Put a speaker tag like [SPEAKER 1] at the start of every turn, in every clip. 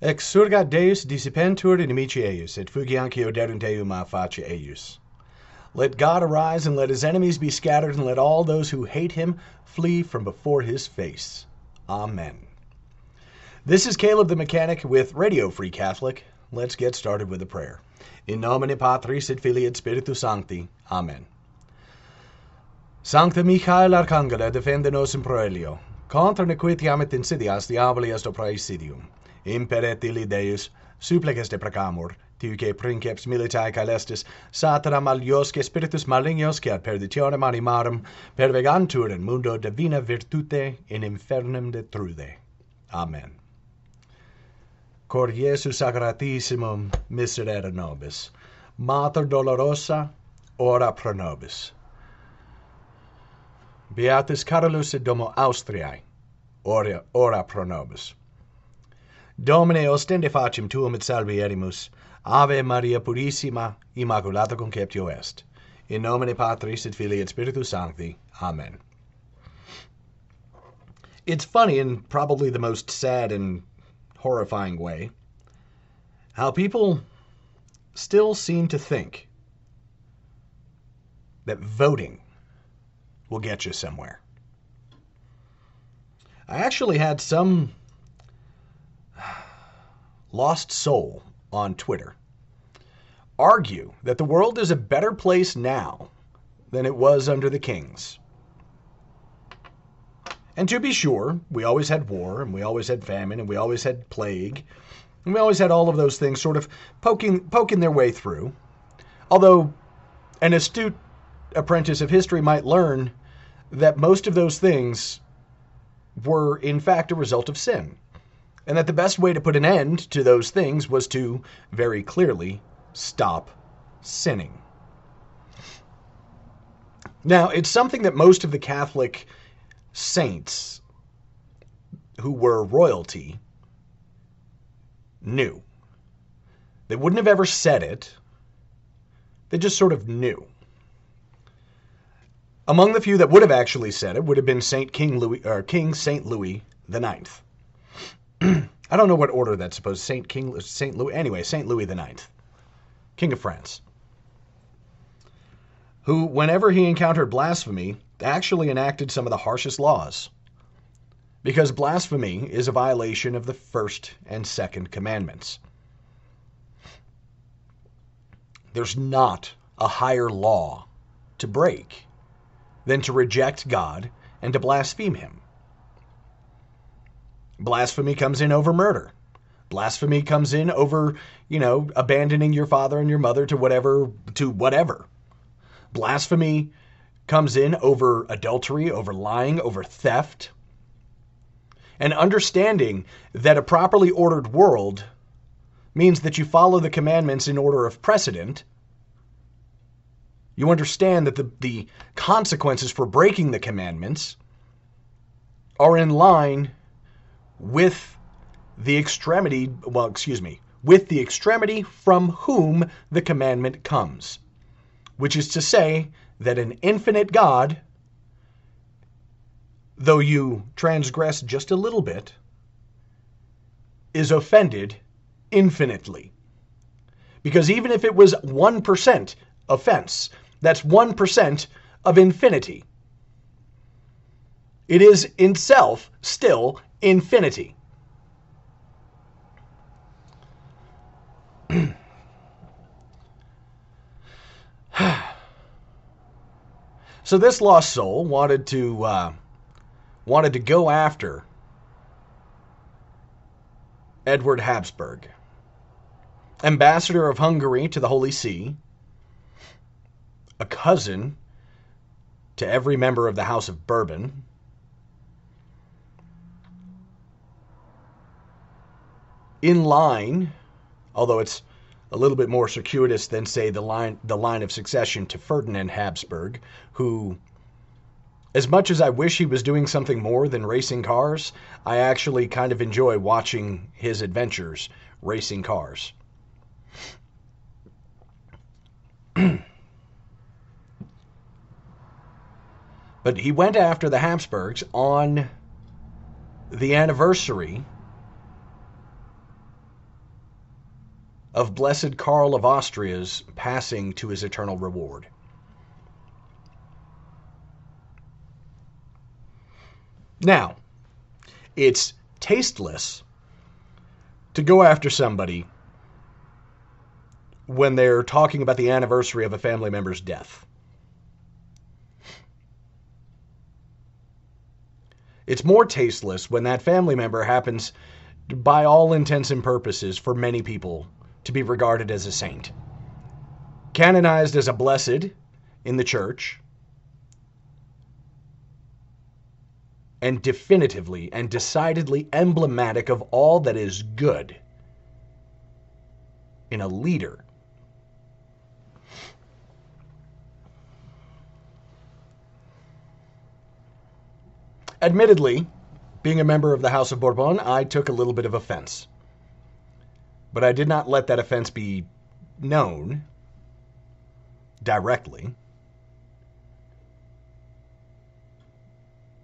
[SPEAKER 1] Exurgat Deus dissipentur inimici eius, et fugianci oderunt eum a face eius. Let God arise, and let his enemies be scattered, and let all those who hate him flee from before his face. Amen. This is Caleb the Mechanic with Radio Free Catholic. Let's get started with a prayer. In nomine Patris et Filii et Spiritus Sancti. Amen. Sancta Michael Arcangela, defende nos in proelio. Contra nequitiam et insidias diaboli est praesidium. imperet illi Deus, supplices de precamur, tiuque princeps militae caelestis, satana maliosque spiritus malignos ad perditionem animarum pervegantur in mundo divina virtute in infernum detrude. Amen. Cor Iesu sacratissimum miserere nobis, Mater dolorosa, ora pro nobis. Beatus Carolus Domo Austriae, ora, ora pro nobis. Domine ostende facem tuum et salvierimus. Ave Maria Purissima, Immaculata conceptio est. In nomine Patris et Filii et Spiritus Sancti. Amen. It's funny in probably the most sad and horrifying way how people still seem to think that voting will get you somewhere. I actually had some lost soul on Twitter argue that the world is a better place now than it was under the kings. And to be sure, we always had war, and we always had famine, and we always had plague, and we always had all of those things sort of poking, poking their way through. Although an astute apprentice of history might learn that most of those things were, in fact, a result of sin and that the best way to put an end to those things was to very clearly stop sinning. Now, it's something that most of the Catholic saints who were royalty knew. They wouldn't have ever said it, they just sort of knew. Among the few that would have actually said it would have been Saint King Louis or King Saint Louis the Ninth. I don't know what order that's supposed. Saint King, Saint Louis. Anyway, Saint Louis the Ninth, King of France, who, whenever he encountered blasphemy, actually enacted some of the harshest laws, because blasphemy is a violation of the first and second commandments. There's not a higher law to break than to reject God and to blaspheme Him. Blasphemy comes in over murder. Blasphemy comes in over, you know, abandoning your father and your mother to whatever, to whatever. Blasphemy comes in over adultery, over lying, over theft. And understanding that a properly ordered world means that you follow the commandments in order of precedent. You understand that the, the consequences for breaking the commandments are in line with the extremity, well, excuse me, with the extremity from whom the commandment comes, which is to say that an infinite God though you transgress just a little bit, is offended infinitely. Because even if it was 1% offense, that's 1% of infinity. It is in self still infinity. so this lost soul wanted to uh, wanted to go after Eduard Habsburg, ambassador of Hungary to the Holy See, a cousin to every member of the House of Bourbon. In line, although it's a little bit more circuitous than, say, the line the line of succession to Ferdinand Habsburg, who as much as I wish he was doing something more than racing cars, I actually kind of enjoy watching his adventures racing cars. but he went after the Habsburgs on the anniversary of Blessed Karl of Austria's passing to his eternal reward. Now, it's tasteless to go after somebody when they're talking about the anniversary of a family member's death. It's more tasteless when that family member happens, by all intents and purposes, for many people, to be regarded as a saint. Canonized as a blessed in the church, and definitively and decidedly emblematic of all that is good in a leader. Admittedly, being a member of the House of Bourbon, I took a little bit of offense. But I did not let that offense be known directly.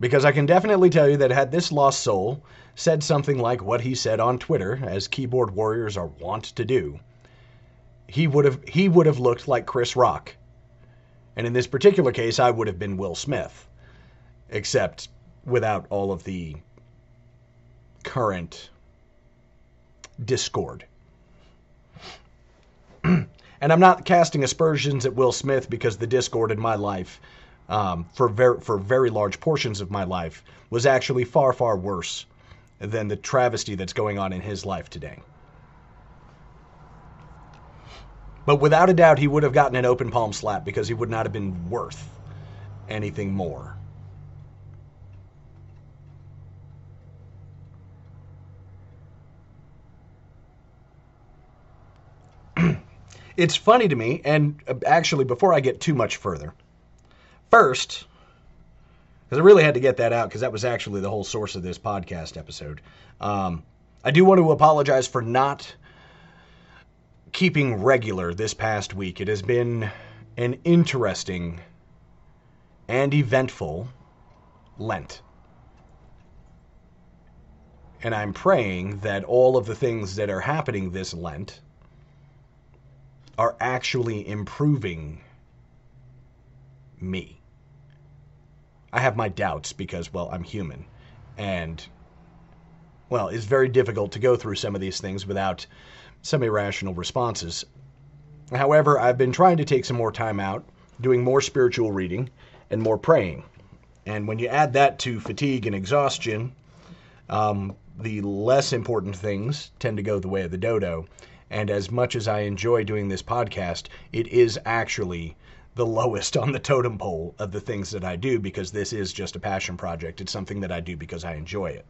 [SPEAKER 1] Because I can definitely tell you that had this lost soul said something like what he said on Twitter, as keyboard warriors are wont to do, he would have he would have looked like Chris Rock. And in this particular case, I would have been Will Smith. Except without all of the current discord. And I'm not casting aspersions at Will Smith because the discord in my life, um, for very for very large portions of my life, was actually far far worse than the travesty that's going on in his life today. But without a doubt, he would have gotten an open palm slap because he would not have been worth anything more. It's funny to me, and uh, actually, before I get too much further, first, because I really had to get that out because that was actually the whole source of this podcast episode. Um, I do want to apologize for not keeping regular this past week. It has been an interesting and eventful Lent. And I'm praying that all of the things that are happening this Lent are actually improving me. I have my doubts because, well, I'm human. And, well, it's very difficult to go through some of these things without some irrational responses. However, I've been trying to take some more time out, doing more spiritual reading and more praying. And when you add that to fatigue and exhaustion, um, the less important things tend to go the way of the dodo. And as much as I enjoy doing this podcast, it is actually the lowest on the totem pole of the things that I do because this is just a passion project. It's something that I do because I enjoy it.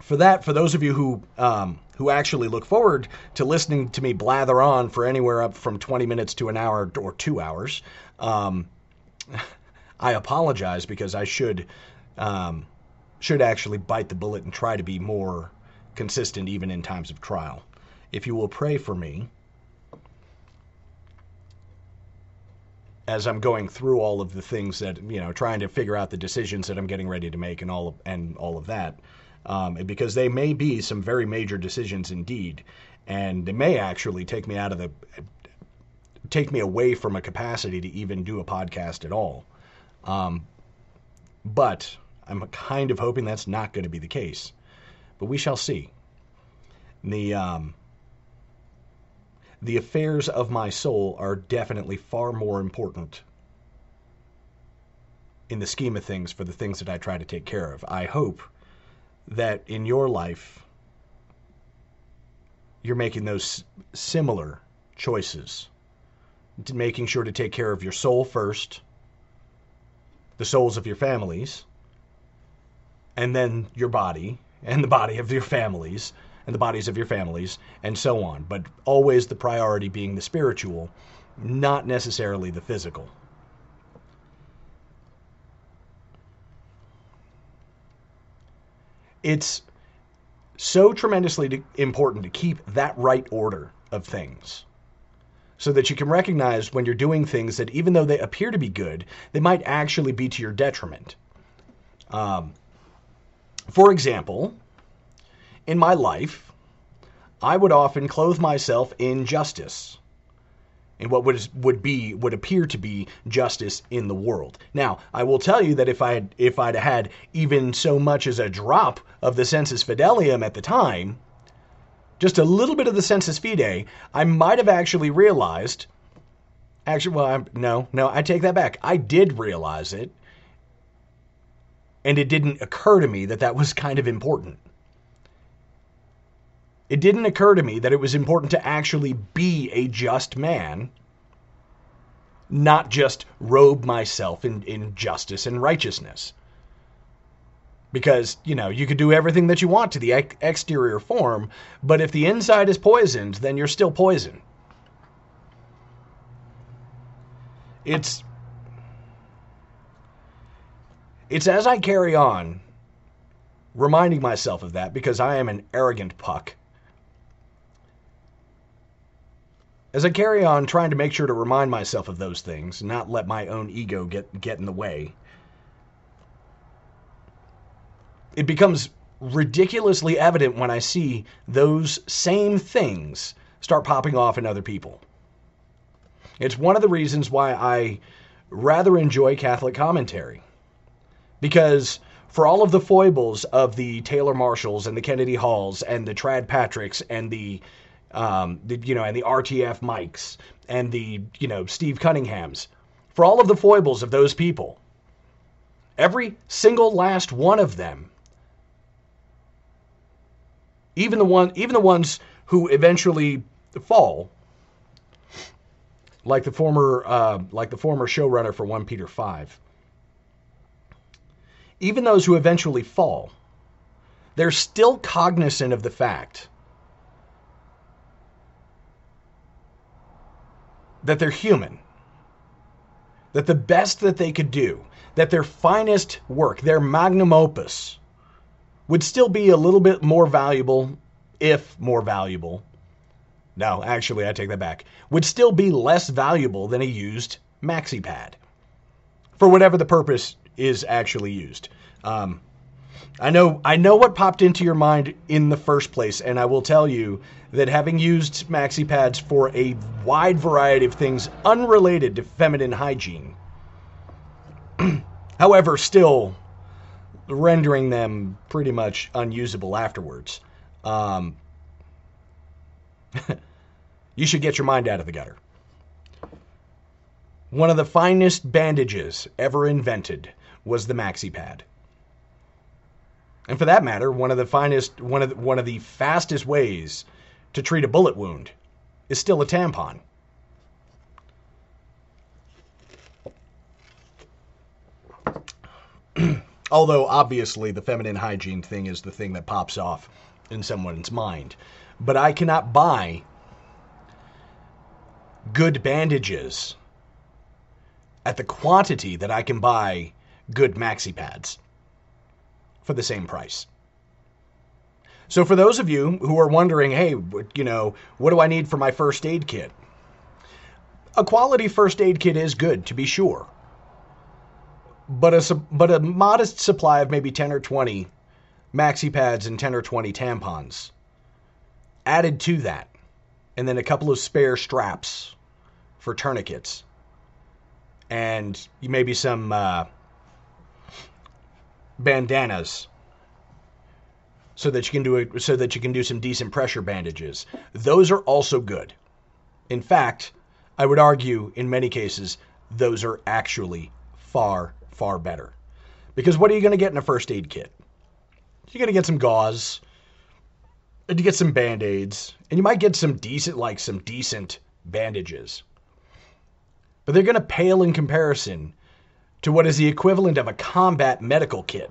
[SPEAKER 1] For that, for those of you who um, who actually look forward to listening to me blather on for anywhere up from 20 minutes to an hour or two hours, um, I apologize because I should um, should actually bite the bullet and try to be more consistent even in times of trial. If you will pray for me, as I'm going through all of the things that you know, trying to figure out the decisions that I'm getting ready to make and all of, and all of that, um, because they may be some very major decisions indeed, and they may actually take me out of the take me away from a capacity to even do a podcast at all. Um, but I'm kind of hoping that's not going to be the case. But we shall see. The um, the affairs of my soul are definitely far more important in the scheme of things for the things that I try to take care of. I hope that in your life you're making those similar choices, making sure to take care of your soul first, the souls of your families, and then your body and the body of your families and the bodies of your families and so on. But always the priority being the spiritual, not necessarily the physical. It's so tremendously important to keep that right order of things so that you can recognize when you're doing things that even though they appear to be good, they might actually be to your detriment. Um, for example, in my life, I would often clothe myself in justice, in what would would be would appear to be justice in the world. Now, I will tell you that if I had, if I'd had even so much as a drop of the sensus fidelium at the time, just a little bit of the sensus fidei, I might have actually realized. Actually, well, I'm, no, no, I take that back. I did realize it, and it didn't occur to me that that was kind of important. It didn't occur to me that it was important to actually be a just man, not just robe myself in, in justice and righteousness. Because, you know, you could do everything that you want to the ex- exterior form, but if the inside is poisoned, then you're still poisoned. It's it's as I carry on reminding myself of that because I am an arrogant puck As I carry on trying to make sure to remind myself of those things, not let my own ego get, get in the way, it becomes ridiculously evident when I see those same things start popping off in other people. It's one of the reasons why I rather enjoy Catholic commentary. Because for all of the foibles of the Taylor Marshalls and the Kennedy Halls and the Trad Patricks and the um, the, you know, and the RTF Mikes and the, you know, Steve Cunninghams, for all of the foibles of those people, every single last one of them, even the one, even the ones who eventually fall, like the former, uh, like the former showrunner for One Peter Five, even those who eventually fall, they're still cognizant of the fact that they're human, that the best that they could do, that their finest work, their magnum opus, would still be a little bit more valuable, if more valuable. No, actually, I take that back. Would still be less valuable than a used maxi pad for whatever the purpose is actually used. Um, I know I know what popped into your mind in the first place, and I will tell you that having used maxi pads for a wide variety of things unrelated to feminine hygiene, however, still rendering them pretty much unusable afterwards, um, you should get your mind out of the gutter. One of the finest bandages ever invented was the maxi pad and for that matter, one of the finest, one of the, one of the fastest ways to treat a bullet wound is still a tampon. Although obviously the feminine hygiene thing is the thing that pops off in someone's mind, but I cannot buy good bandages at the quantity that I can buy good maxi pads for the same price. So, for those of you who are wondering, hey, you know, what do I need for my first aid kit? a quality first aid kit is good, to be sure. But a, but a modest supply of maybe 10 or 20 maxi pads and 10 or 20 tampons added to that, and then a couple of spare straps for tourniquets, and maybe some uh, bandanas so that you can do it so that you can do some decent pressure bandages. Those are also good. In fact, I would argue in many cases those are actually far far better. Because what are you going to get in a first aid kit? You're going to get some gauze, and you get some band-aids, and you might get some decent like some decent bandages. But they're going to pale in comparison to what is the equivalent of a combat medical kit,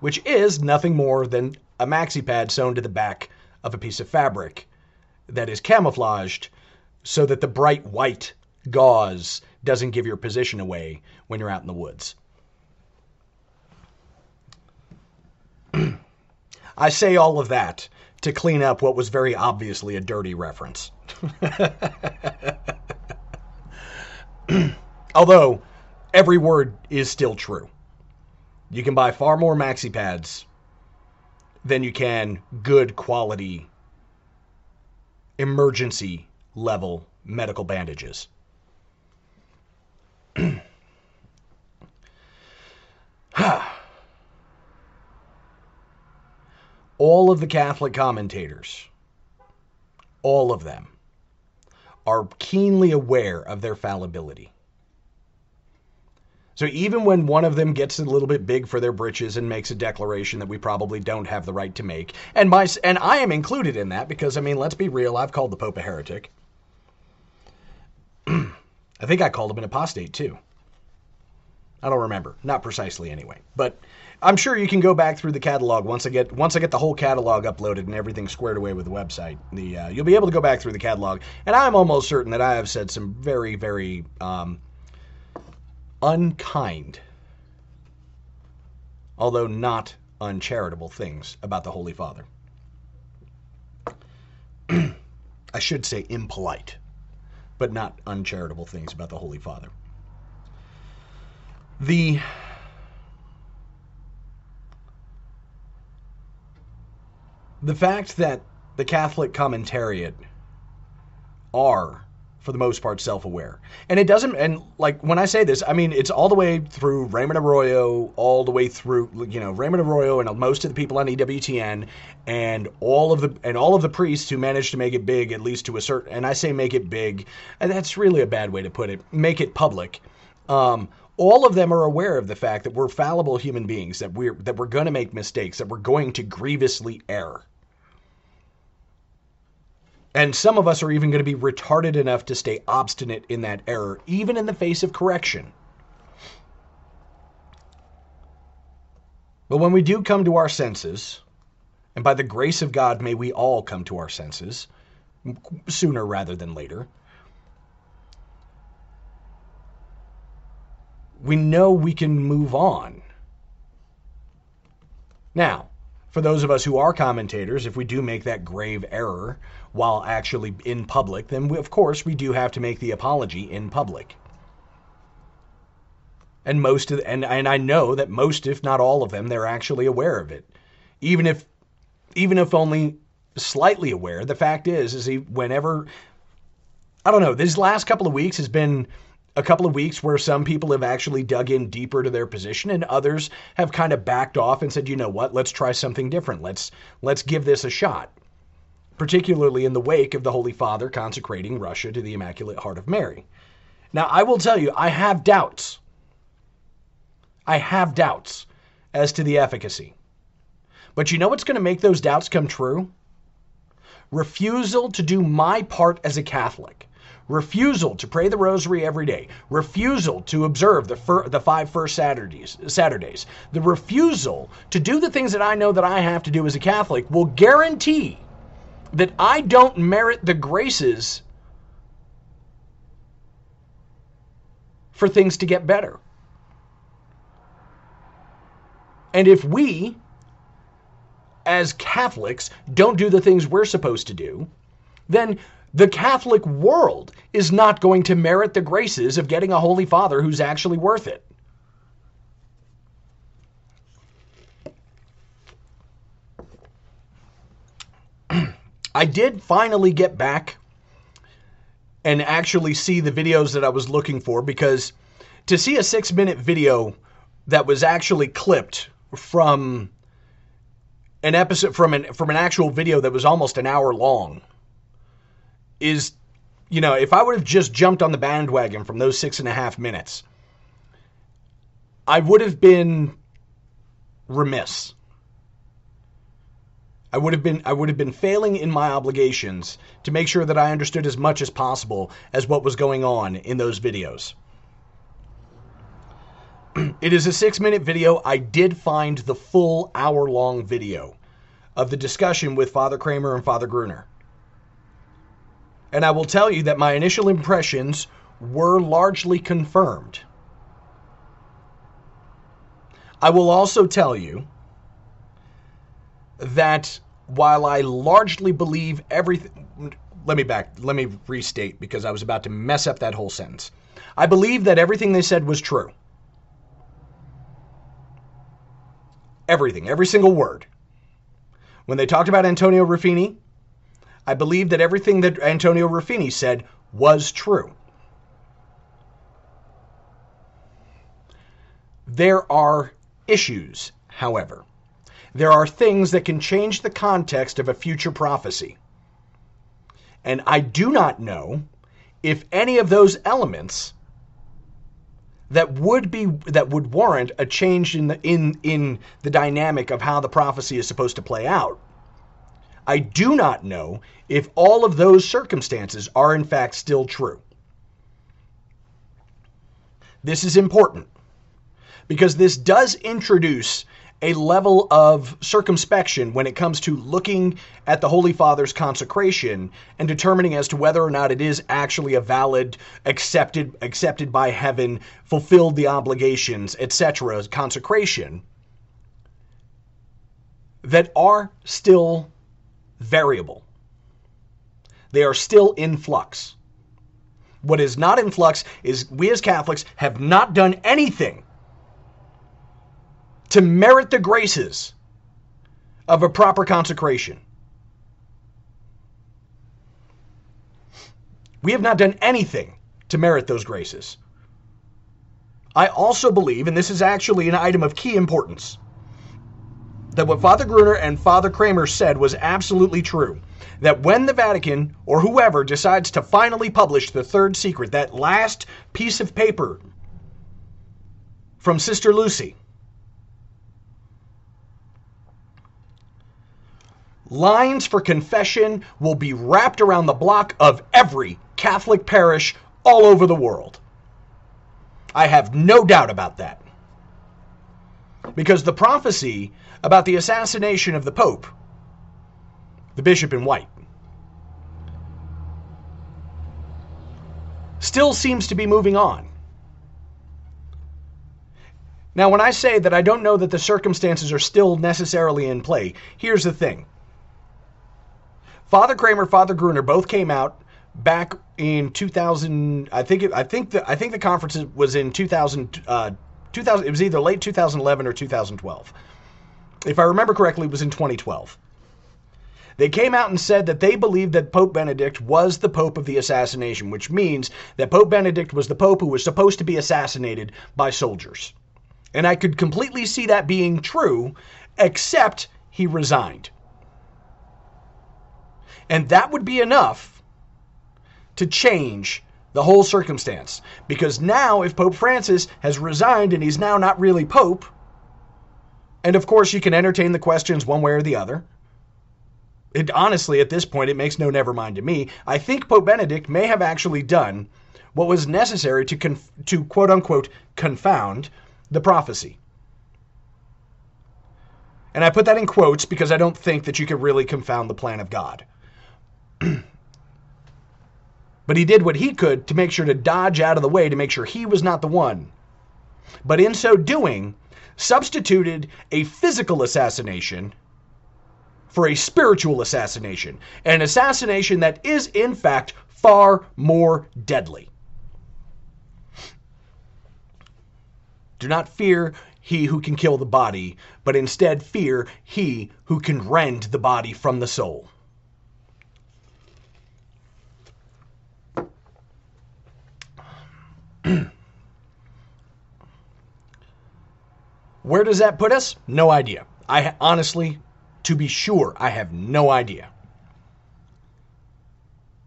[SPEAKER 1] which is nothing more than a maxi pad sewn to the back of a piece of fabric that is camouflaged so that the bright white gauze doesn't give your position away when you're out in the woods. I say all of that to clean up what was very obviously a dirty reference. Although every word is still true. You can buy far more maxi pads than you can good quality emergency level medical bandages. all of the Catholic commentators, all of them, are keenly aware of their fallibility. So even when one of them gets a little bit big for their britches and makes a declaration that we probably don't have the right to make, and my and I am included in that because I mean, let's be real, I've called the Pope a heretic. I think I called him an apostate too. I don't remember, not precisely anyway, but I'm sure you can go back through the catalog once I get once I get the whole catalog uploaded and everything squared away with the website. The uh, you'll be able to go back through the catalog, and I'm almost certain that I have said some very very um, unkind, although not uncharitable things about the Holy Father. I should say impolite, but not uncharitable things about the Holy Father. The the fact that the Catholic commentariat are, for the most part, self aware. And it doesn't, and like when I say this, I mean, it's all the way through Raymond Arroyo, all the way through, you know, Raymond Arroyo and most of the people on EWTN and all of the, and all of the priests who managed to make it big, at least to a certain, and I say make it big, and that's really a bad way to put it, make it public. Um, all of them are aware of the fact that we're fallible human beings, that we're that we're going to make mistakes, that we're going to grievously err. And some of us are even going to be retarded enough to stay obstinate in that error, even in the face of correction. But when we do come to our senses, and by the grace of God, may we all come to our senses sooner rather than later, we know we can move on. Now, for those of us who are commentators, if we do make that grave error while actually in public, then we, of course we do have to make the apology in public. And most of, and and I know that most, if not all of them, they're actually aware of it, even if, even if only slightly aware. The fact is, is he whenever, I don't know, these last couple of weeks has been a couple of weeks where some people have actually dug in deeper to their position and others have kind of backed off and said, "You know what? Let's try something different. Let's let's give this a shot." Particularly in the wake of the Holy Father consecrating Russia to the Immaculate Heart of Mary. Now, I will tell you, I have doubts. I have doubts as to the efficacy. But you know what's going to make those doubts come true? Refusal to do my part as a Catholic refusal to pray the rosary every day, refusal to observe the fir- the five first Saturdays, Saturdays, the refusal to do the things that I know that I have to do as a Catholic will guarantee that I don't merit the graces for things to get better. And if we, as Catholics, don't do the things we're supposed to do, then The Catholic world is not going to merit the graces of getting a Holy Father who's actually worth it. I did finally get back and actually see the videos that I was looking for because to see a six minute video that was actually clipped from an episode from an from an actual video that was almost an hour long is you know if i would have just jumped on the bandwagon from those six and a half minutes i would have been remiss I would have been I would have been failing in my obligations to make sure that I understood as much as possible as what was going on in those videos. it is a 6-minute video. I did find the full hour-long video of the discussion with Father Kramer and Father Gruner. And I will tell you that my initial impressions were largely confirmed. I will also tell you that while I largely believe everything, let me back, let me restate because I was about to mess up that whole sentence. I believe that everything they said was true. Everything, every single word. When they talked about Antonio Ruffini, I believe that everything that Antonio Ruffini said was true. There are issues, however there are things that can change the context of a future prophecy. And I do not know if any of those elements that would be that would warrant a change in the in in the dynamic of how the prophecy is supposed to play out. I do not know if all of those circumstances are in fact still true. This is important because this does introduce a level of circumspection when it comes to looking at the Holy Father's consecration and determining as to whether or not it is actually a valid, accepted, accepted by heaven, fulfilled the obligations, etc. consecration that are still variable. They are still in flux. What is not in flux is we as Catholics have not done anything to merit the graces of a proper consecration. We have not done anything to merit those graces. I also believe, and this is actually an item of key importance, that what Father Gruner and Father Kramer said was absolutely true. That when the Vatican or whoever decides to finally publish the third secret, that last piece of paper from Sister Lucy, lines for confession will be wrapped around the block of every Catholic parish all over the world. I have no doubt about that. Because the prophecy about the assassination of the Pope, the bishop in white, still seems to be moving on. Now, when I say that I don't know that the circumstances are still necessarily in play, here's the thing. Father Kramer, Father Gruner both came out back in 2000. I think it, I think the I think the conference was in 2000. Uh, 2000. It was either late 2011 or 2012. If I remember correctly, it was in 2012. They came out and said that they believed that Pope Benedict was the Pope of the assassination, which means that Pope Benedict was the Pope who was supposed to be assassinated by soldiers. And I could completely see that being true, except he resigned. And that would be enough to change the whole circumstance. Because now, if Pope Francis has resigned and he's now not really Pope, and of course you can entertain the questions one way or the other. It honestly, at this point, it makes no never mind to me. I think Pope Benedict may have actually done what was necessary to conf- to quote unquote confound the prophecy. And I put that in quotes because I don't think that you could really confound the plan of God. but he did what he could to make sure to dodge out of the way to make sure he was not the one. But in so doing, substituted a physical assassination for a spiritual assassination, an assassination that is, in fact, far more deadly. Do not fear he who can kill the body, but instead fear he who can rend the body from the soul. Where does that put us? No idea. I honestly, to be sure, I have no idea.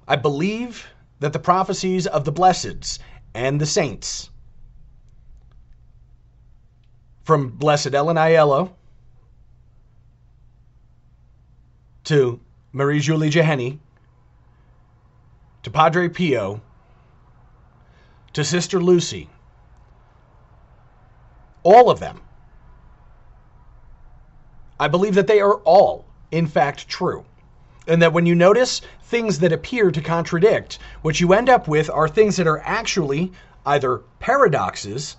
[SPEAKER 1] I believe that the prophecies of the blesseds and the saints from Blessed Ellen Aiello to Marie Julie Jahenny to Padre Pio to Sister Lucy, all of them I believe that they are all, in fact, true. And that when you notice things that appear to contradict, what you end up with are things that are actually either paradoxes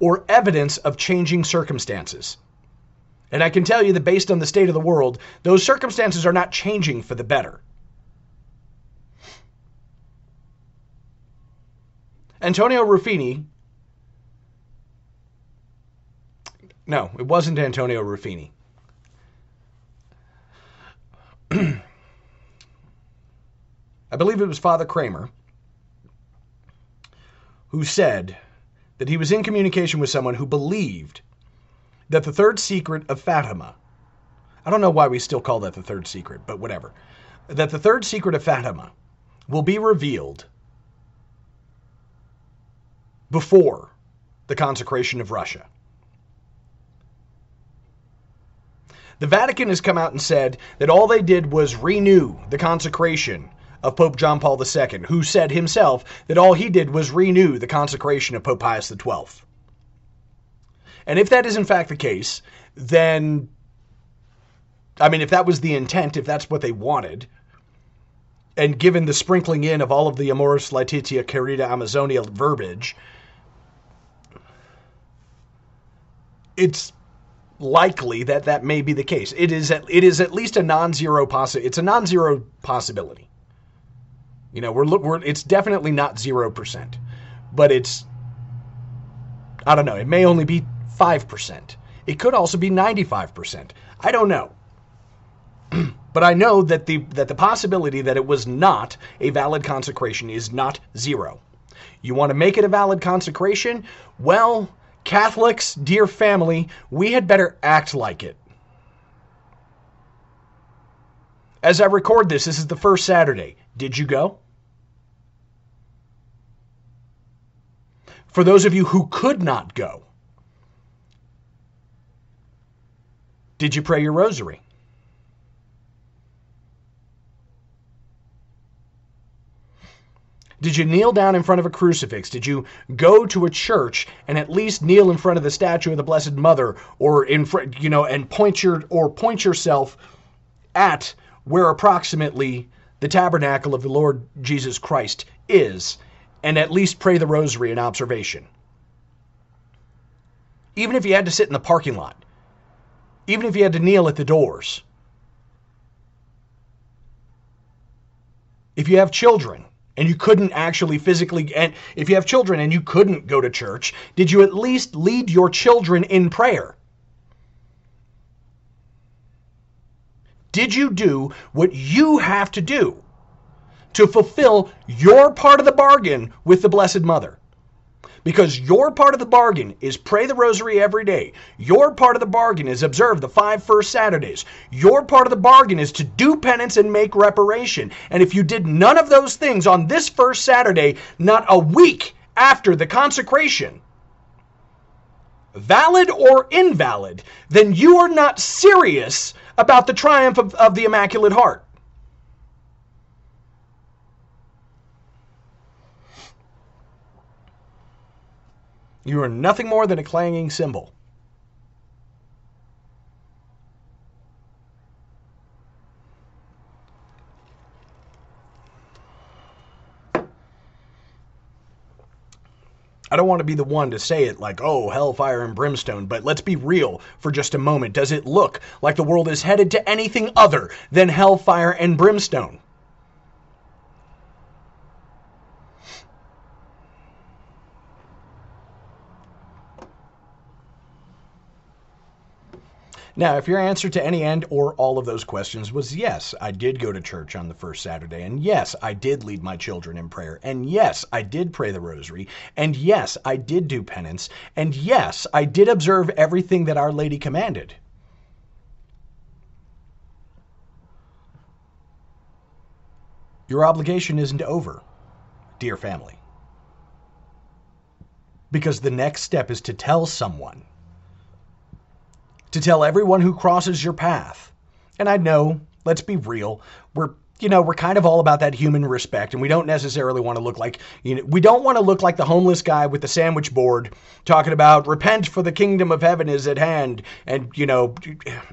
[SPEAKER 1] or evidence of changing circumstances. And I can tell you that based on the state of the world, those circumstances are not changing for the better. Antonio Ruffini. No, it wasn't Antonio Ruffini. I believe it was Father Kramer who said that he was in communication with someone who believed that the third secret of Fatima, I don't know why we still call that the third secret, but whatever, that the third secret of Fatima will be revealed before the consecration of Russia. The Vatican has come out and said that all they did was renew the consecration of Pope John Paul II, who said himself that all he did was renew the consecration of Pope Pius XII. And if that is in fact the case, then, I mean, if that was the intent, if that's what they wanted, and given the sprinkling in of all of the Amoris Laetitia Querida Amazonia verbiage, it's likely that that may be the case. It is at, it is at least a non-zero possi- It's a non-zero possibility. You know, we're look we're it's definitely not 0%. But it's I don't know, it may only be 5%. It could also be 95%. I don't know. but I know that the that the possibility that it was not a valid consecration is not zero. You want to make it a valid consecration? Well, Catholics, dear family, we had better act like it. As I record this, this is the first Saturday. Did you go? For those of you who could not go, did you pray your rosary? Did you kneel down in front of a crucifix? Did you go to a church and at least kneel in front of the statue of the Blessed Mother or in front, you know, and point your or point yourself at where approximately the tabernacle of the Lord Jesus Christ is and at least pray the rosary in observation? Even if you had to sit in the parking lot, even if you had to kneel at the doors. If you have children, and you couldn't actually physically and if you have children and you couldn't go to church, did you at least lead your children in prayer? Did you do what you have to do to fulfill your part of the bargain with the Blessed Mother? Because your part of the bargain is pray the rosary every day. Your part of the bargain is observe the five first Saturdays. Your part of the bargain is to do penance and make reparation. And if you did none of those things on this first Saturday, not a week after the consecration, valid or invalid, then you are not serious about the triumph of, of the Immaculate Heart. You are nothing more than a clanging cymbal. I don't want to be the one to say it like, oh, hellfire and brimstone, but let's be real for just a moment. Does it look like the world is headed to anything other than hellfire and brimstone? Now, if your answer to any and or all of those questions was yes, I did go to church on the first Saturday, and yes, I did lead my children in prayer, and yes, I did pray the rosary, and yes, I did do penance, and yes, I did observe everything that Our Lady commanded. Your obligation isn't over, dear family. Because the next step is to tell someone to tell everyone who crosses your path. And I know, let's be real, we're you know, we're kind of all about that human respect, and we don't necessarily want to look like, you know, we don't want to look like the homeless guy with the sandwich board talking about repent for the kingdom of heaven is at hand, and, you know,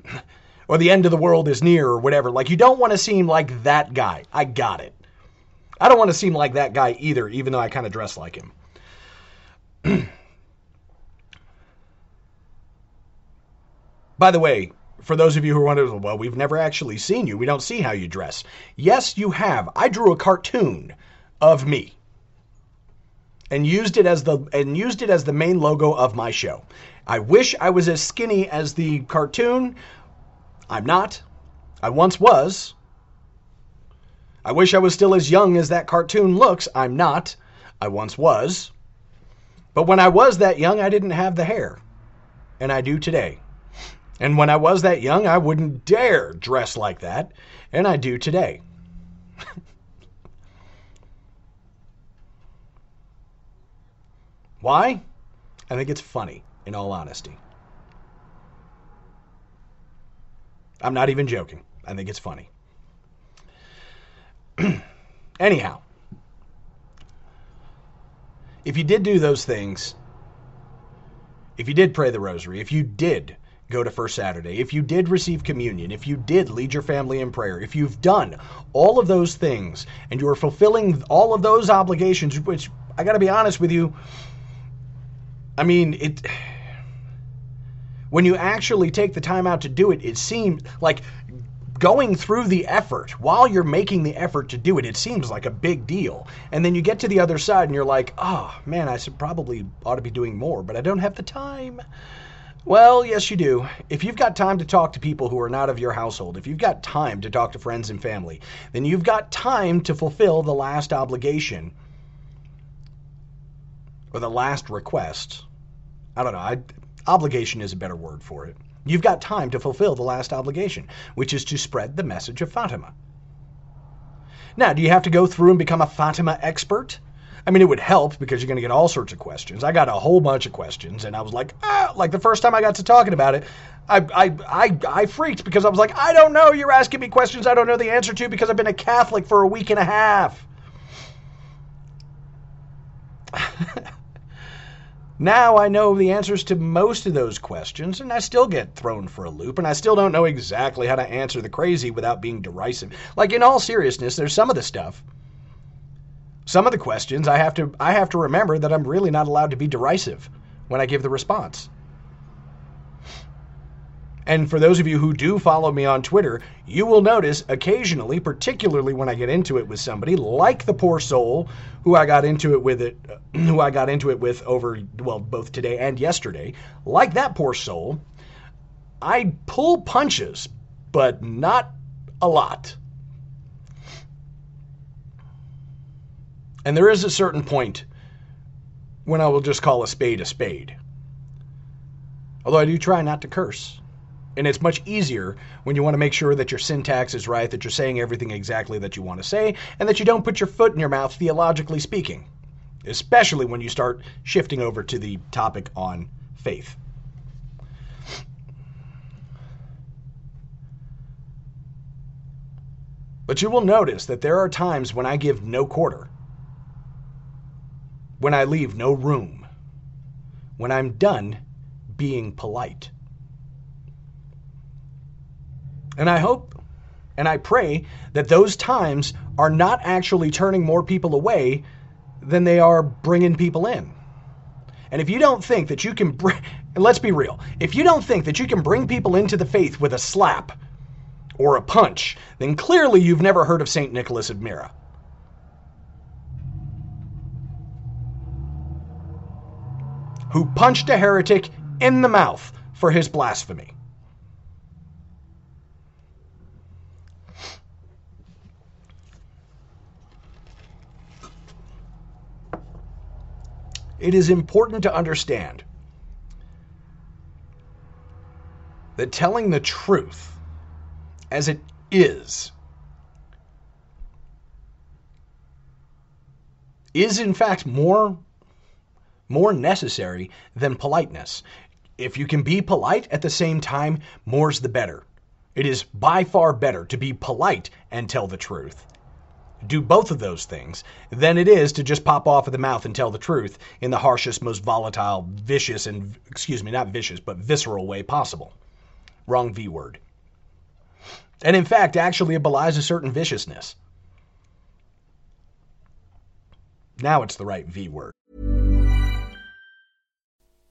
[SPEAKER 1] or the end of the world is near, or whatever. Like, you don't want to seem like that guy. I got it. I don't want to seem like that guy either, even though I kind of dress like him. By the way, for those of you who are wondering, well, we've never actually seen you. We don't see how you dress. Yes, you have. I drew a cartoon of me and used it as the and used it as the main logo of my show. I wish I was as skinny as the cartoon. I'm not. I once was. I wish I was still as young as that cartoon looks. I'm not. I once was. But when I was that young, I didn't have the hair. And I do today. And when I was that young, I wouldn't dare dress like that, and I do today. Why? I think it's funny, in all honesty. I'm not even joking. I think it's funny. Anyhow, if you did do those things, if you did pray the rosary, if you did go to First Saturday, if you did receive communion, if you did lead your family in prayer, if you've done all of those things and you are fulfilling all of those obligations, which I got to be honest with you, I mean, it. When you actually take the time out to do it, it seems like going through the effort while you're making the effort to do it, it seems like a big deal. And then you get to the other side and you're like, oh man, I should probably ought to be doing more, but I don't have the time. Well, yes, you do. If you've got time to talk to people who are not of your household, if you've got time to talk to friends and family, then you've got time to fulfill the last obligation or the last request. I don't know. I, obligation is a better word for it. You've got time to fulfill the last obligation, which is to spread the message of Fatima. Now, do you have to go through and become a Fatima expert? I mean, it would help because you're going to get all sorts of questions. I got a whole bunch of questions, and I was like, ah, like the first time I got to talking about it, I, I, I, I freaked because I was like, I don't know. You're asking me questions I don't know the answer to because I've been a Catholic for a week and a half. now I know the answers to most of those questions, and I still get thrown for a loop, and I still don't know exactly how to answer the crazy without being derisive. Like, in all seriousness, there's some of the stuff some of the questions I have to I have to remember that I'm really not allowed to be derisive when I give the response. And for those of you who do follow me on Twitter, you will notice occasionally, particularly when I get into it with somebody like the poor soul who I got into it with it who I got into it with over well both today and yesterday, like that poor soul, I pull punches, but not a lot. And there is a certain point when I will just call a spade a spade. Although I do try not to curse. And it's much easier when you want to make sure that your syntax is right, that you're saying everything exactly that you want to say, and that you don't put your foot in your mouth theologically speaking, especially when you start shifting over to the topic on faith. But you will notice that there are times when I give no quarter when I leave no room, when I'm done being polite. And I hope and I pray that those times are not actually turning more people away than they are bringing people in. And if you don't think that you can bring, let's be real, if you don't think that you can bring people into the faith with a slap or a punch, then clearly you've never heard of St. Nicholas of Myra. Who punched a heretic in the mouth for his blasphemy. it is important to understand that telling the truth as it is is in fact more more necessary than politeness. If you can be polite at the same time, more's the better. It is by far better to be polite and tell the truth do both of those things than it is to just pop off of the mouth and tell the truth in the harshest, most volatile, vicious, and, excuse me, not vicious, but visceral way possible. Wrong V word. And in fact, actually, it belies a certain viciousness. Now it's the right V word.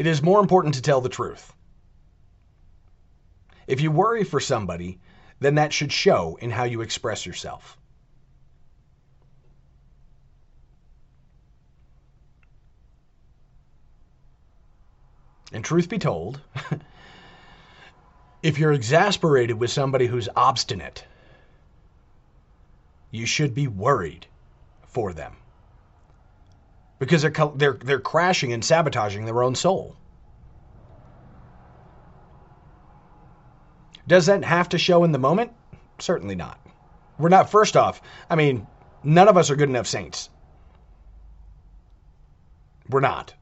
[SPEAKER 1] It is more important to tell the truth. If you worry for somebody, then that should show in how you express yourself. And truth be told, if you're exasperated with somebody who's obstinate, you should be worried for them because they're they're they're crashing and sabotaging their own soul. Does that have to show in the moment? Certainly not. We're not first off, I mean, none of us are good enough saints. We're not.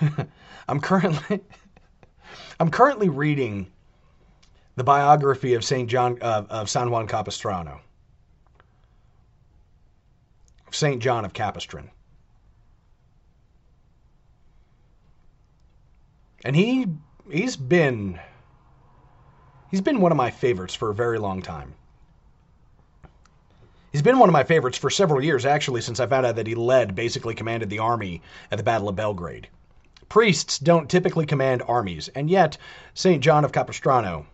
[SPEAKER 1] I'm currently I'm currently reading the biography of Saint John uh, of San Juan Capistrano. St. John of Capistran. And he he's been he's been one of my favorites for a very long time. He's been one of my favorites for several years, actually, since I found out that he led, basically commanded the army at the Battle of Belgrade. Priests don't typically command armies, and yet St. John of Capistrano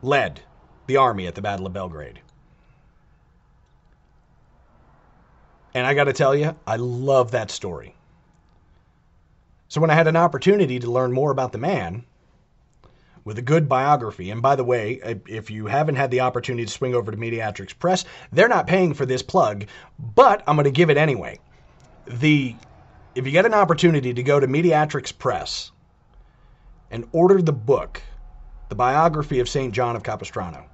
[SPEAKER 1] led the army at the Battle of Belgrade. And I got to tell you, I love that story. So when I had an opportunity to learn more about the man, with a good biography. And by the way, if you haven't had the opportunity to swing over to Mediatrix Press, they're not paying for this plug, but I'm going to give it anyway. The if you get an opportunity to go to Mediatrix Press and order the book, the biography of St. John of Capistrano.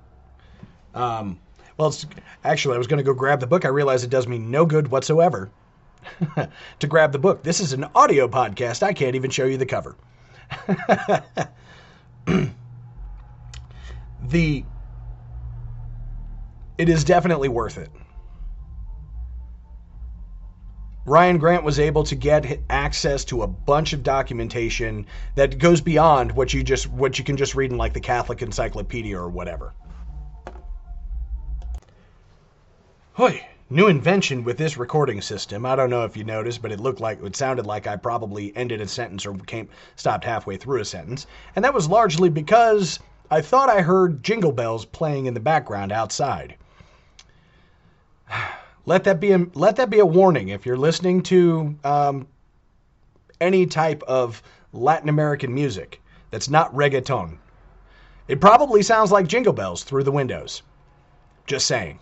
[SPEAKER 1] Um, well, actually, I was going to go grab the book. I realized it does me no good whatsoever to grab the book. This is an audio podcast. I can't even show you the cover. the it is definitely worth it. Ryan Grant was able to get access to a bunch of documentation that goes beyond what you just what you can just read in like the Catholic Encyclopedia or whatever. Hoy, new invention with this recording system. I don't know if you noticed, but it looked like it sounded like I probably ended a sentence or came stopped halfway through a sentence, and that was largely because I thought I heard jingle bells playing in the background outside. Let that be a, let that be a warning if you're listening to um, any type of Latin American music that's not reggaeton. It probably sounds like jingle bells through the windows. Just saying.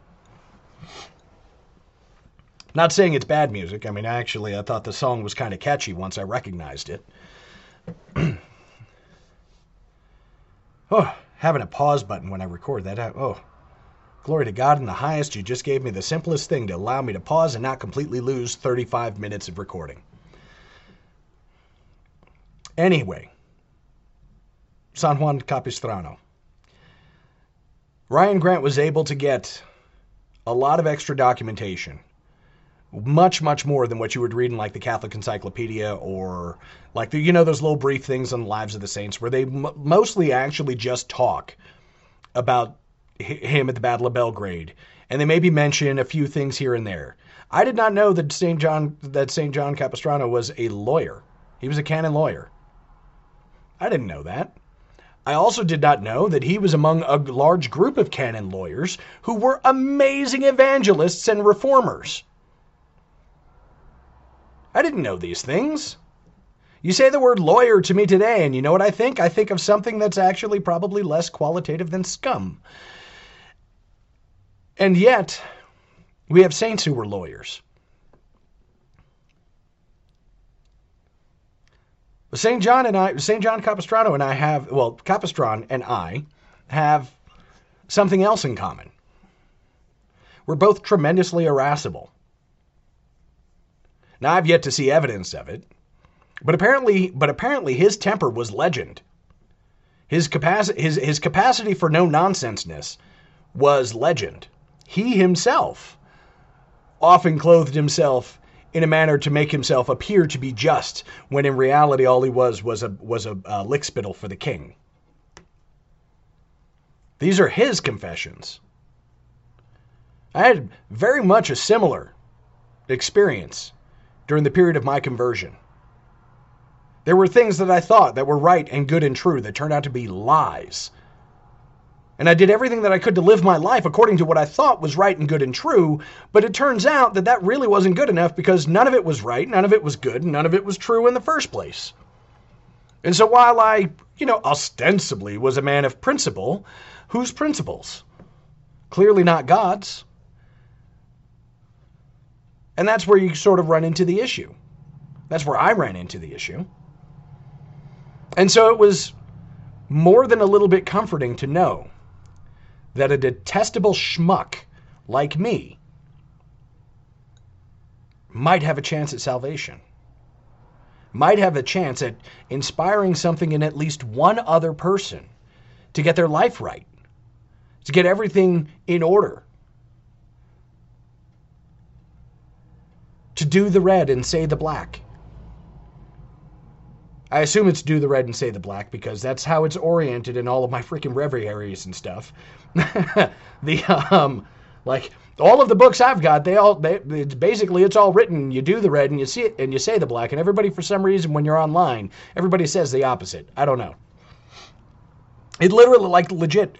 [SPEAKER 1] Not saying it's bad music. I mean, actually, I thought the song was kind of catchy once I recognized it. oh, having a pause button when I record that. Uh, oh, Glory to God in the highest, you just gave me the simplest thing to allow me to pause and not completely lose 35 minutes of recording. Anyway, San Juan Capistrano. Ryan Grant was able to get a lot of extra documentation. Much, much more than what you would read in like the Catholic Encyclopedia or like the, you know, those little brief things on the lives of the saints where they m- mostly actually just talk about him at the Battle of Belgrade, and they maybe mention a few things here and there. I did not know that St. John that St. John Capistrano was a lawyer. He was a canon lawyer. I didn't know that. I also did not know that he was among a large group of canon lawyers who were amazing evangelists and reformers. I didn't know these things. You say the word lawyer to me today, and you know what I think? I think of something that's actually probably less qualitative than scum. And yet, we have saints who were lawyers. St. John and I, St. John Capistrano and I have, well, Capistran and I have something else in common. We're both tremendously irascible. Now, I've yet to see evidence of it, but apparently, but apparently his temper was legend. His capacity, his, his capacity for no nonsenseness was legend he himself often clothed himself in a manner to make himself appear to be just, when in reality all he was was a, was a, a lickspittle for the king. These are his confessions. I had very much a similar experience during the period of my conversion. There were things that I thought that were right and good and true that turned out to be lies and I did everything that I could to live my life according to what I thought was right and good and true. But it turns out that that really wasn't good enough because none of it was right, none of it was good, none of it was true in the first place. And so while I, you know, ostensibly was a man of principle, whose principles? Clearly not God's. And that's where you sort of run into the issue. That's where I ran into the issue. And so it was more than a little bit comforting to know that a detestable schmuck like me might have a chance at salvation, might have a chance at inspiring something in at least one other person to get their life right, to get everything in order. To do the red and say the black. I assume it's do the red and say the black because that's how it's oriented in all of my freaking breviaries and stuff. the um like all of the books I've got, they all they it's basically it's all written. You do the red and you see it and you say the black, and everybody for some reason when you're online, everybody says the opposite. I don't know. It literally like legit.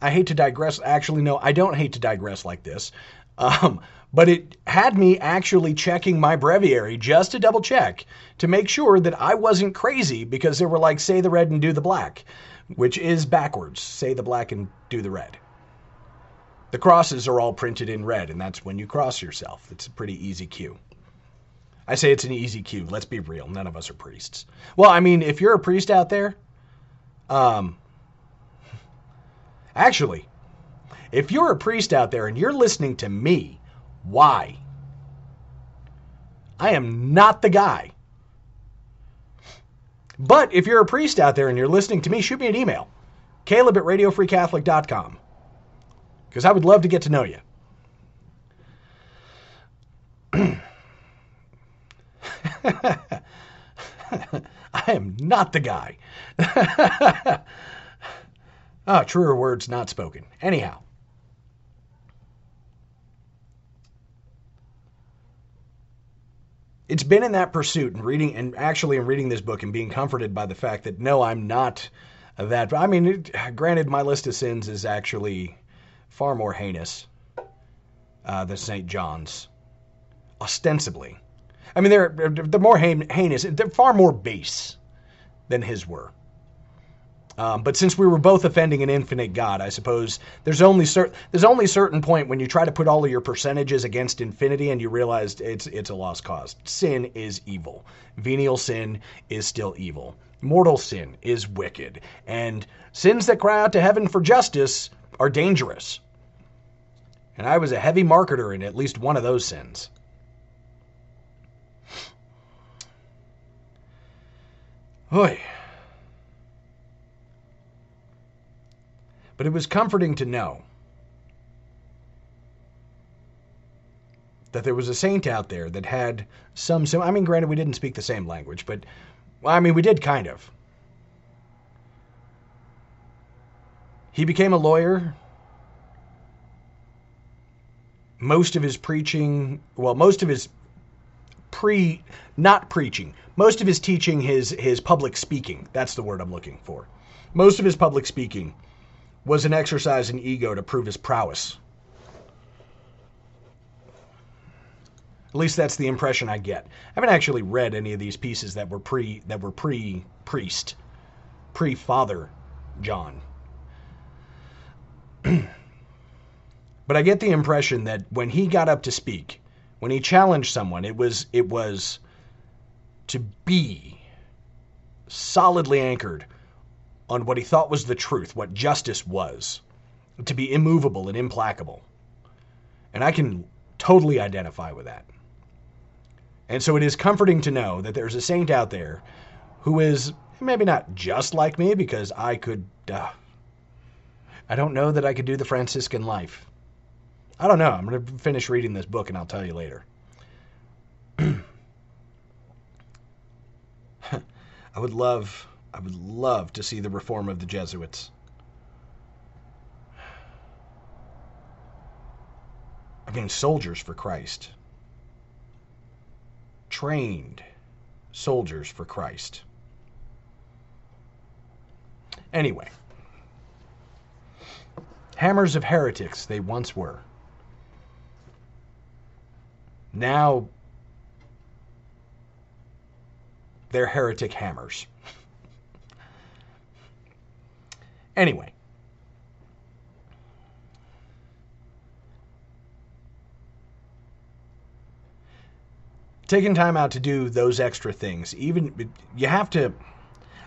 [SPEAKER 1] I hate to digress. Actually, no, I don't hate to digress like this. Um, but it had me actually checking my breviary just to double check to make sure that I wasn't crazy because they were like, say the red and do the black, which is backwards. Say the black and do the red. The crosses are all printed in red, and that's when you cross yourself. It's a pretty easy cue. I say it's an easy cue. Let's be real. None of us are priests. Well, I mean, if you're a priest out there, um, actually, if you're a priest out there and you're listening to me, why? I am not the guy. But if you're a priest out there and you're listening to me, shoot me an email. Caleb at radiofreecatholic.com. Because I would love to get to know you. I am not the guy. ah, truer words not spoken. Anyhow. It's been in that pursuit and reading and actually in reading this book and being comforted by the fact that no, I'm not that. I mean, it, granted, my list of sins is actually far more heinous uh, than St. John's, ostensibly. I mean, they're they're more heinous. They're far more base than his were. Um, but since we were both offending an infinite God, I suppose there's only cer- there's only a certain point when you try to put all of your percentages against infinity and you realize it's it's a lost cause. Sin is evil. Venial sin is still evil. Mortal sin is wicked. And sins that cry out to heaven for justice are dangerous. And I was a heavy marketer in at least one of those sins. Oy. But it was comforting to know that there was a saint out there that had some, some I mean, granted, we didn't speak the same language, but well, I mean, we did kind of. He became a lawyer. Most of his preaching, well, most of his pre, not preaching, most of his teaching, his his public speaking. That's the word I'm looking for. Most of his public speaking was an exercise in ego to prove his prowess. At least that's the impression I get. I haven't actually read any of these pieces that were pre that were pre priest, pre Father John. but I get the impression that when he got up to speak, when he challenged someone, it was it was to be solidly anchored on what he thought was the truth, what justice was, to be immovable and implacable. And I can totally identify with that. And so it is comforting to know that there's a saint out there who is maybe not just like me, because I could, uh, I don't know that I could do the Franciscan life. I don't know. I'm going to finish reading this book and I'll tell you later. I would love I would love to see the reform of the Jesuits. I mean, soldiers for Christ. Trained soldiers for Christ. Anyway, hammers of heretics they once were. Now, they're heretic hammers. Anyway. Taking time out to do those extra things, even you have to.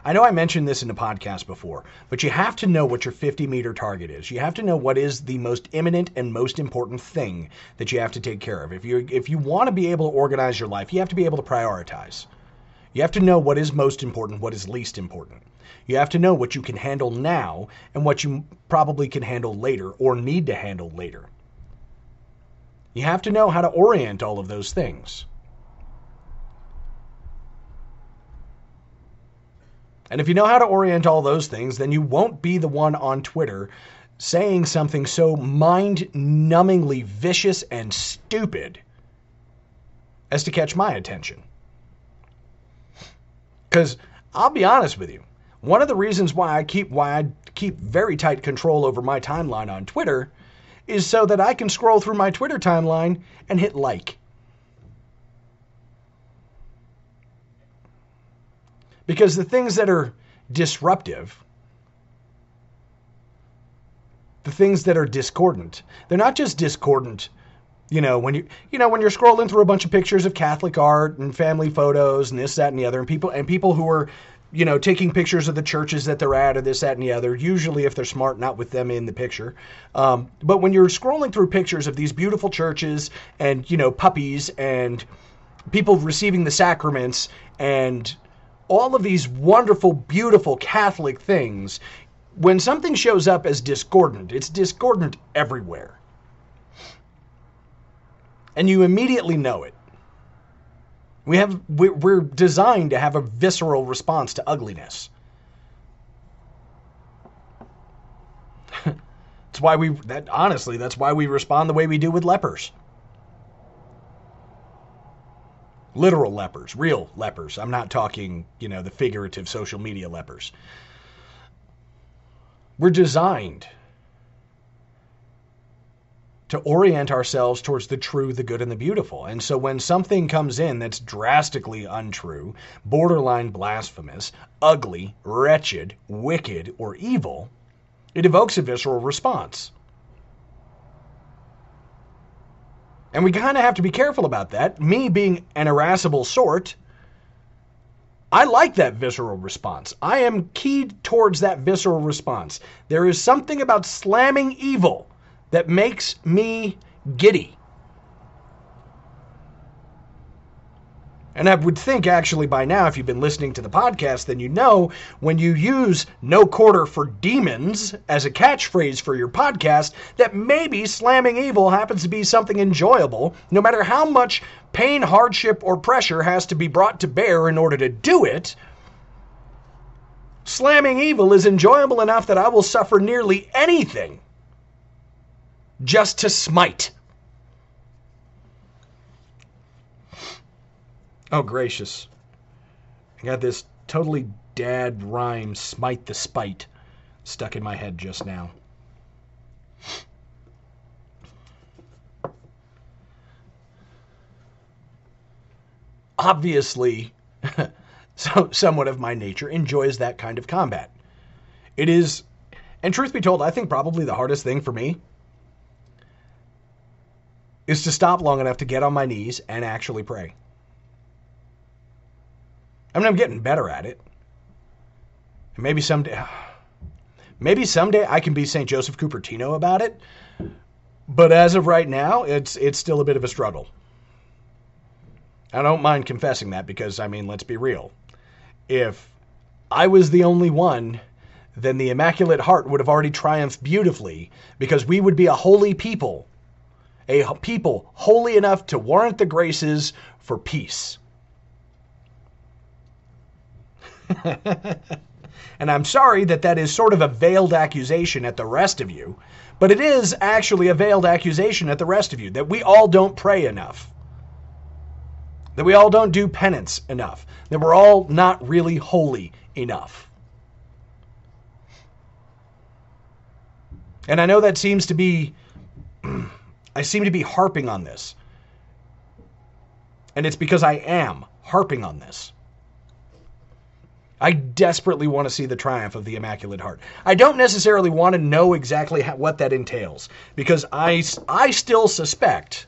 [SPEAKER 1] I know I mentioned this in the podcast before, but you have to know what your 50 meter target is. You have to know what is the most imminent and most important thing that you have to take care of. If you if you want to be able to organize your life, you have to be able to prioritize. You have to know what is most important, what is least important. You have to know what you can handle now and what you probably can handle later or need to handle later. You have to know how to orient all of those things. And if you know how to orient all those things, then you won't be the one on Twitter saying something so mind numbingly vicious and stupid as to catch my attention. Because I'll be honest with you, one of the reasons why I keep why I keep very tight control over my timeline on Twitter is so that I can scroll through my Twitter timeline and hit like. Because the things that are disruptive, the things that are discordant, they're not just discordant you know when you you know when you're scrolling through a bunch of pictures of catholic art and family photos and this that and the other and people and people who are you know taking pictures of the churches that they're at or this that and the other usually if they're smart not with them in the picture. Um, but when you're scrolling through pictures of these beautiful churches and you know puppies and people receiving the sacraments and all of these wonderful beautiful catholic things when something shows up as discordant it's discordant everywhere and you immediately know it. We have we're designed to have a visceral response to ugliness. that's why we that honestly, that's why we respond the way we do with lepers. Literal lepers, real lepers. I'm not talking, you know, the figurative social media lepers. We're designed to orient ourselves towards the true, the good, and the beautiful. And so when something comes in that's drastically untrue, borderline blasphemous, ugly, wretched, wicked, or evil, it evokes a visceral response. And we kind of have to be careful about that. Me being an irascible sort, I like that visceral response. I am keyed towards that visceral response. There is something about slamming evil that makes me giddy. And I would think, actually, by now, if you've been listening to the podcast, then you know when you use no quarter for demons as a catchphrase for your podcast, that maybe slamming evil happens to be something enjoyable, no matter how much pain, hardship, or pressure has to be brought to bear in order to do it. Slamming evil is enjoyable enough that I will suffer nearly anything just to smite. Oh, gracious. I got this totally dad rhyme, smite the spite, stuck in my head just now. Obviously, so somewhat of my nature enjoys that kind of combat. It is, and truth be told, I think probably the hardest thing for me is to stop long enough to get on my knees and actually pray. I mean, I'm getting better at it. maybe someday, maybe someday I can be St. Joseph Cupertino about it. But as of right now, it's it's still a bit of a struggle. I don't mind confessing that because I mean, let's be real. If I was the only one, then the Immaculate Heart would have already triumphed beautifully because we would be a holy people a people holy enough to warrant the graces for peace. and I'm sorry that that is sort of a veiled accusation at the rest of you, but it is actually a veiled accusation at the rest of you that we all don't pray enough. That we all don't do penance enough. That we're all not really holy enough. And I know that seems to be I seem to be harping on this. And it's because I am harping on this. I desperately want to see the triumph of the Immaculate Heart. I don't necessarily want to know exactly how, what that entails because I, I still suspect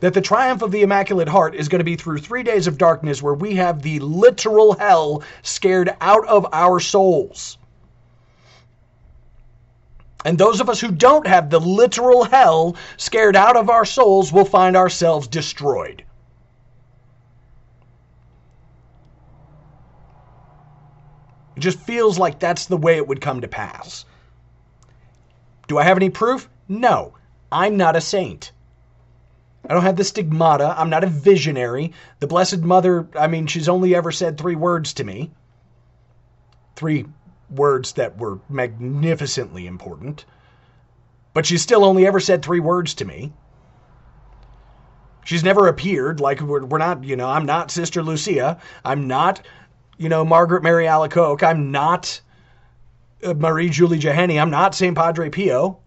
[SPEAKER 1] that the triumph of the Immaculate Heart is going to be through three days of darkness where we have the literal hell scared out of our souls. And those of us who don't have the literal hell scared out of our souls will find ourselves destroyed. It just feels like that's the way it would come to pass. Do I have any proof? No. I'm not a saint. I don't have the stigmata. I'm not a visionary. The Blessed Mother, I mean, she's only ever said three words to me three words that were magnificently important. But she's still only ever said three words to me. She's never appeared. Like, we're, we're not, you know, I'm not Sister Lucia. I'm not, you know, Margaret Mary Alacoque. I'm not uh, Marie Julie Jahenny. I'm not St. Padre Pio.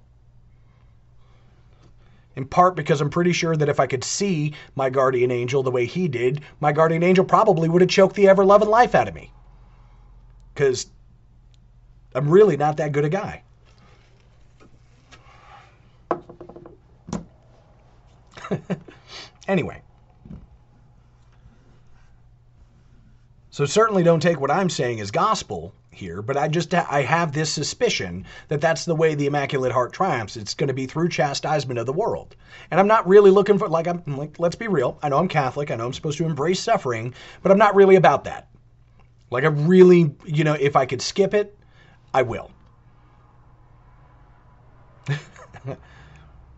[SPEAKER 1] In part because I'm pretty sure that if I could see my guardian angel the way he did, my guardian angel probably would have choked the ever loving life out of me. Because I'm really not that good a guy. anyway. So certainly don't take what I'm saying as gospel here, but I just I have this suspicion that that's the way the Immaculate Heart triumphs. It's going to be through chastisement of the world. And I'm not really looking for like I'm like let's be real. I know I'm Catholic. I know I'm supposed to embrace suffering, but I'm not really about that. Like I really, you know, if I could skip it, I will.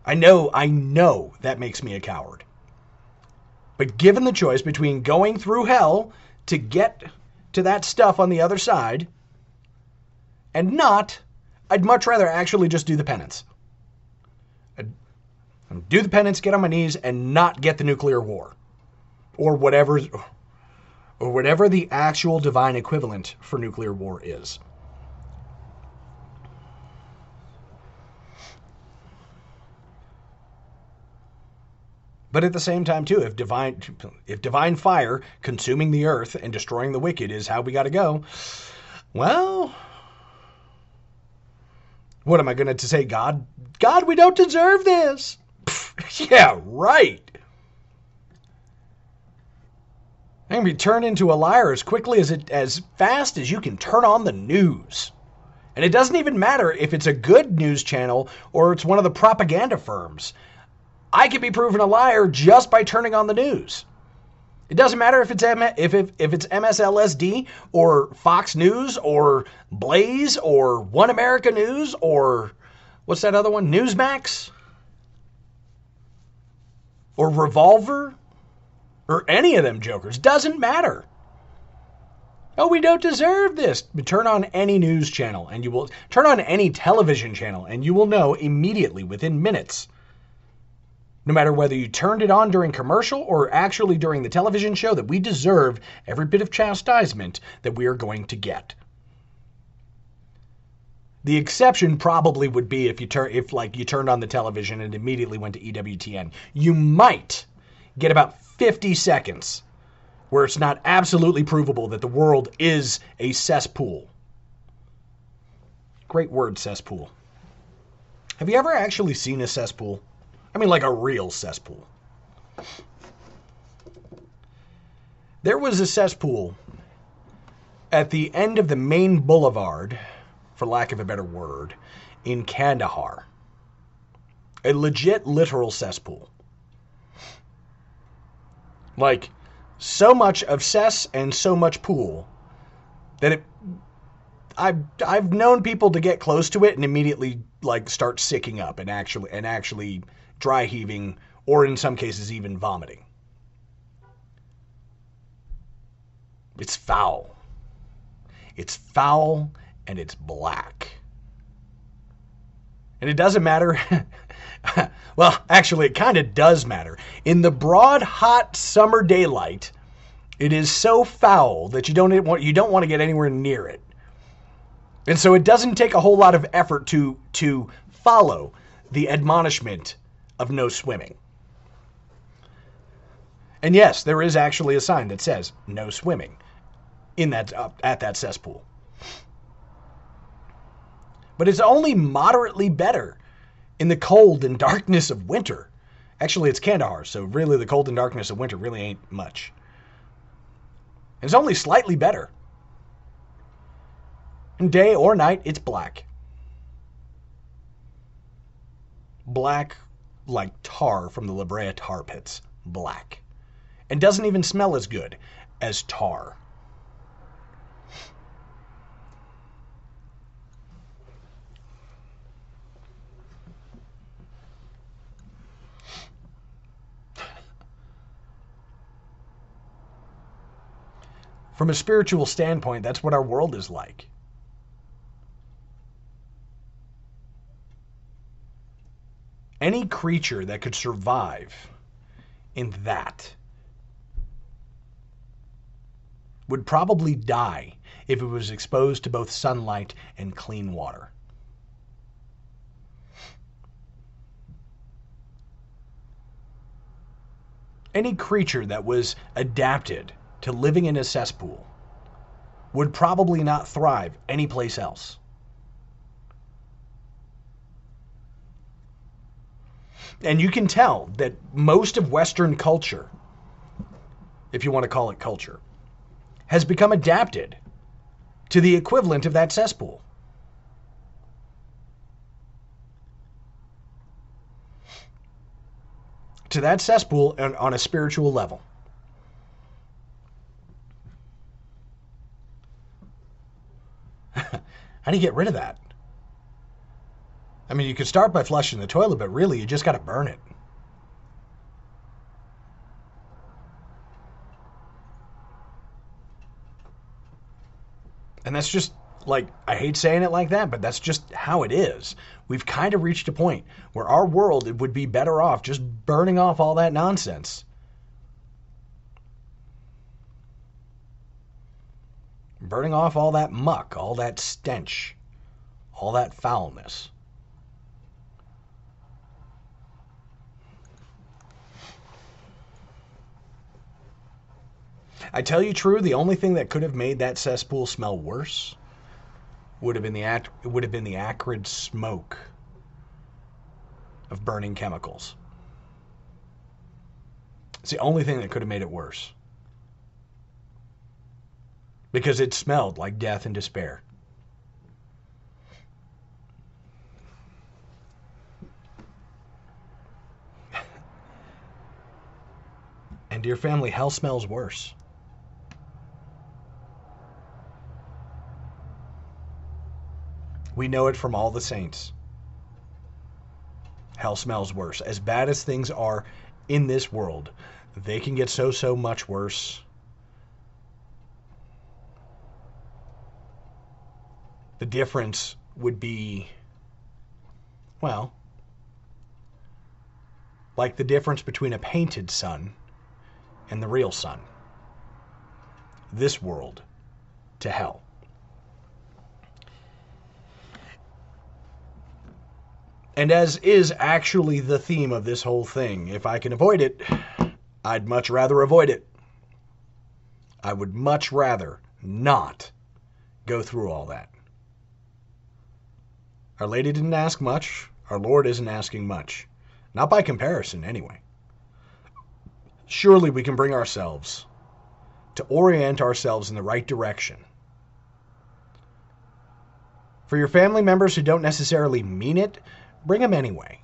[SPEAKER 1] I know, I know that makes me a coward. But given the choice between going through hell to get to that stuff on the other side and not, I'd much rather actually just do the penance. I'd do the penance, get on my knees, and not get the nuclear war. Or whatever or whatever the actual divine equivalent for nuclear war is. But at the same time, too, if divine if divine fire consuming the earth and destroying the wicked is how we got to go, well, what am I going to say? God, God, we don't deserve this. yeah, right. I'm to be turned into a liar as quickly as it as fast as you can turn on the news. And it doesn't even matter if it's a good news channel or it's one of the propaganda firms. I can be proven a liar just by turning on the news. It doesn't matter if it's M- if, if if it's MSLSD or Fox News or Blaze or One America News or what's that other one? Newsmax or Revolver or any of them jokers. Doesn't matter. Oh, we don't deserve this. But turn on any news channel and you will turn on any television channel and you will know immediately within minutes no matter whether you turned it on during commercial or actually during the television show, that we deserve every bit of chastisement that we are going to get. The exception probably would be if you turn if like you turned on the television and immediately went to EWTN. You might get about 50 seconds where it's not absolutely provable that the world is a cesspool. Great word, cesspool. Have you ever actually seen a cesspool? I mean, like a real cesspool. There was a cesspool at the end of the main boulevard, for lack of a better word, in Kandahar. A legit, literal cesspool. Like, so much of cess and so much pool that it. I've I've known people to get close to it and immediately like start sicking up and actually and actually dry heaving, or in some cases, even vomiting. It's foul. It's foul and it's black. And it doesn't matter. well, actually, it kind of does matter. In the broad, hot summer daylight, it is so foul that you don't want you don't want to get anywhere near it. And so it doesn't take a whole lot of effort to to follow the admonishment of no swimming. And yes, there is actually a sign that says no swimming in that uh, at that cesspool. But it's only moderately better in the cold and darkness of winter. Actually, it's Kandahar, so really the cold and darkness of winter really ain't much. It's only slightly better. And day or night, it's black. Black like tar from the La Brea tar pits, black, and doesn't even smell as good as tar. From a spiritual standpoint, that's what our world is like. Any creature that could survive in that would probably die if it was exposed to both sunlight and clean water. Any creature that was adapted to living in a cesspool would probably not thrive anyplace else. And you can tell that most of Western culture, if you want to call it culture, has become adapted to the equivalent of that cesspool. To that cesspool on a spiritual level. How do you get rid of that? I mean, you could start by flushing the toilet, but really, you just got to burn it. And that's just like, I hate saying it like that, but that's just how it is. We've kind of reached a point where our world would be better off just burning off all that nonsense. Burning off all that muck, all that stench, all that foulness. I tell you true, the only thing that could have made that cesspool smell worse would have been the act, would have been the acrid smoke of burning chemicals. It's the only thing that could have made it worse. Because it smelled like death and despair. and dear family, hell smells worse. We know it from all the saints. Hell smells worse. As bad as things are in this world, they can get so, so much worse. The difference would be, well, like the difference between a painted sun and the real sun. This world to hell. And as is actually the theme of this whole thing, if I can avoid it, I'd much rather avoid it. I would much rather not go through all that. Our Lady didn't ask much. Our Lord isn't asking much. Not by comparison, anyway. Surely we can bring ourselves to orient ourselves in the right direction. For your family members who don't necessarily mean it, Bring them anyway.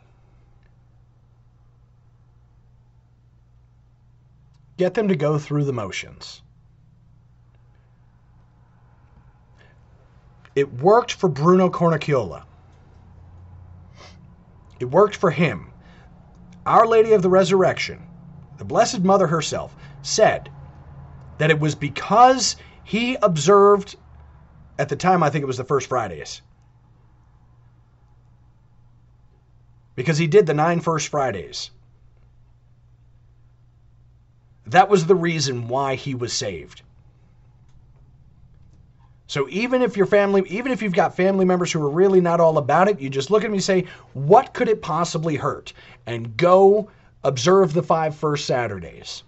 [SPEAKER 1] Get them to go through the motions. It worked for Bruno Cornacchiola. It worked for him. Our Lady of the Resurrection, the Blessed Mother herself, said that it was because he observed, at the time, I think it was the first Fridays, because he did the nine First Fridays. That was the reason why he was saved. So even if your family, even if you've got family members who are really not all about it, you just look at me and say, what could it possibly hurt? And go observe the five first Saturdays.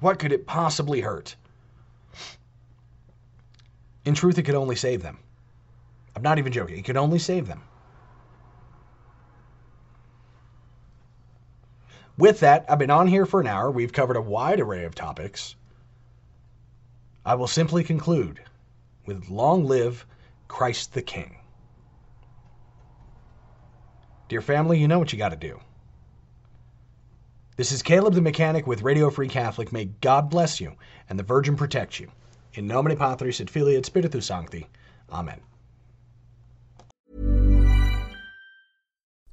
[SPEAKER 1] What could it possibly hurt? In truth, it could only save them. I'm not even joking. It can only save them. With that, I've been on here for an hour. We've covered a wide array of topics. I will simply conclude with long live Christ the King. Dear family, you know what you got to do. This is Caleb the Mechanic with Radio Free Catholic. May God bless you and the Virgin protect you. In nomine Patris et Filii et Spiritus Sancti. Amen.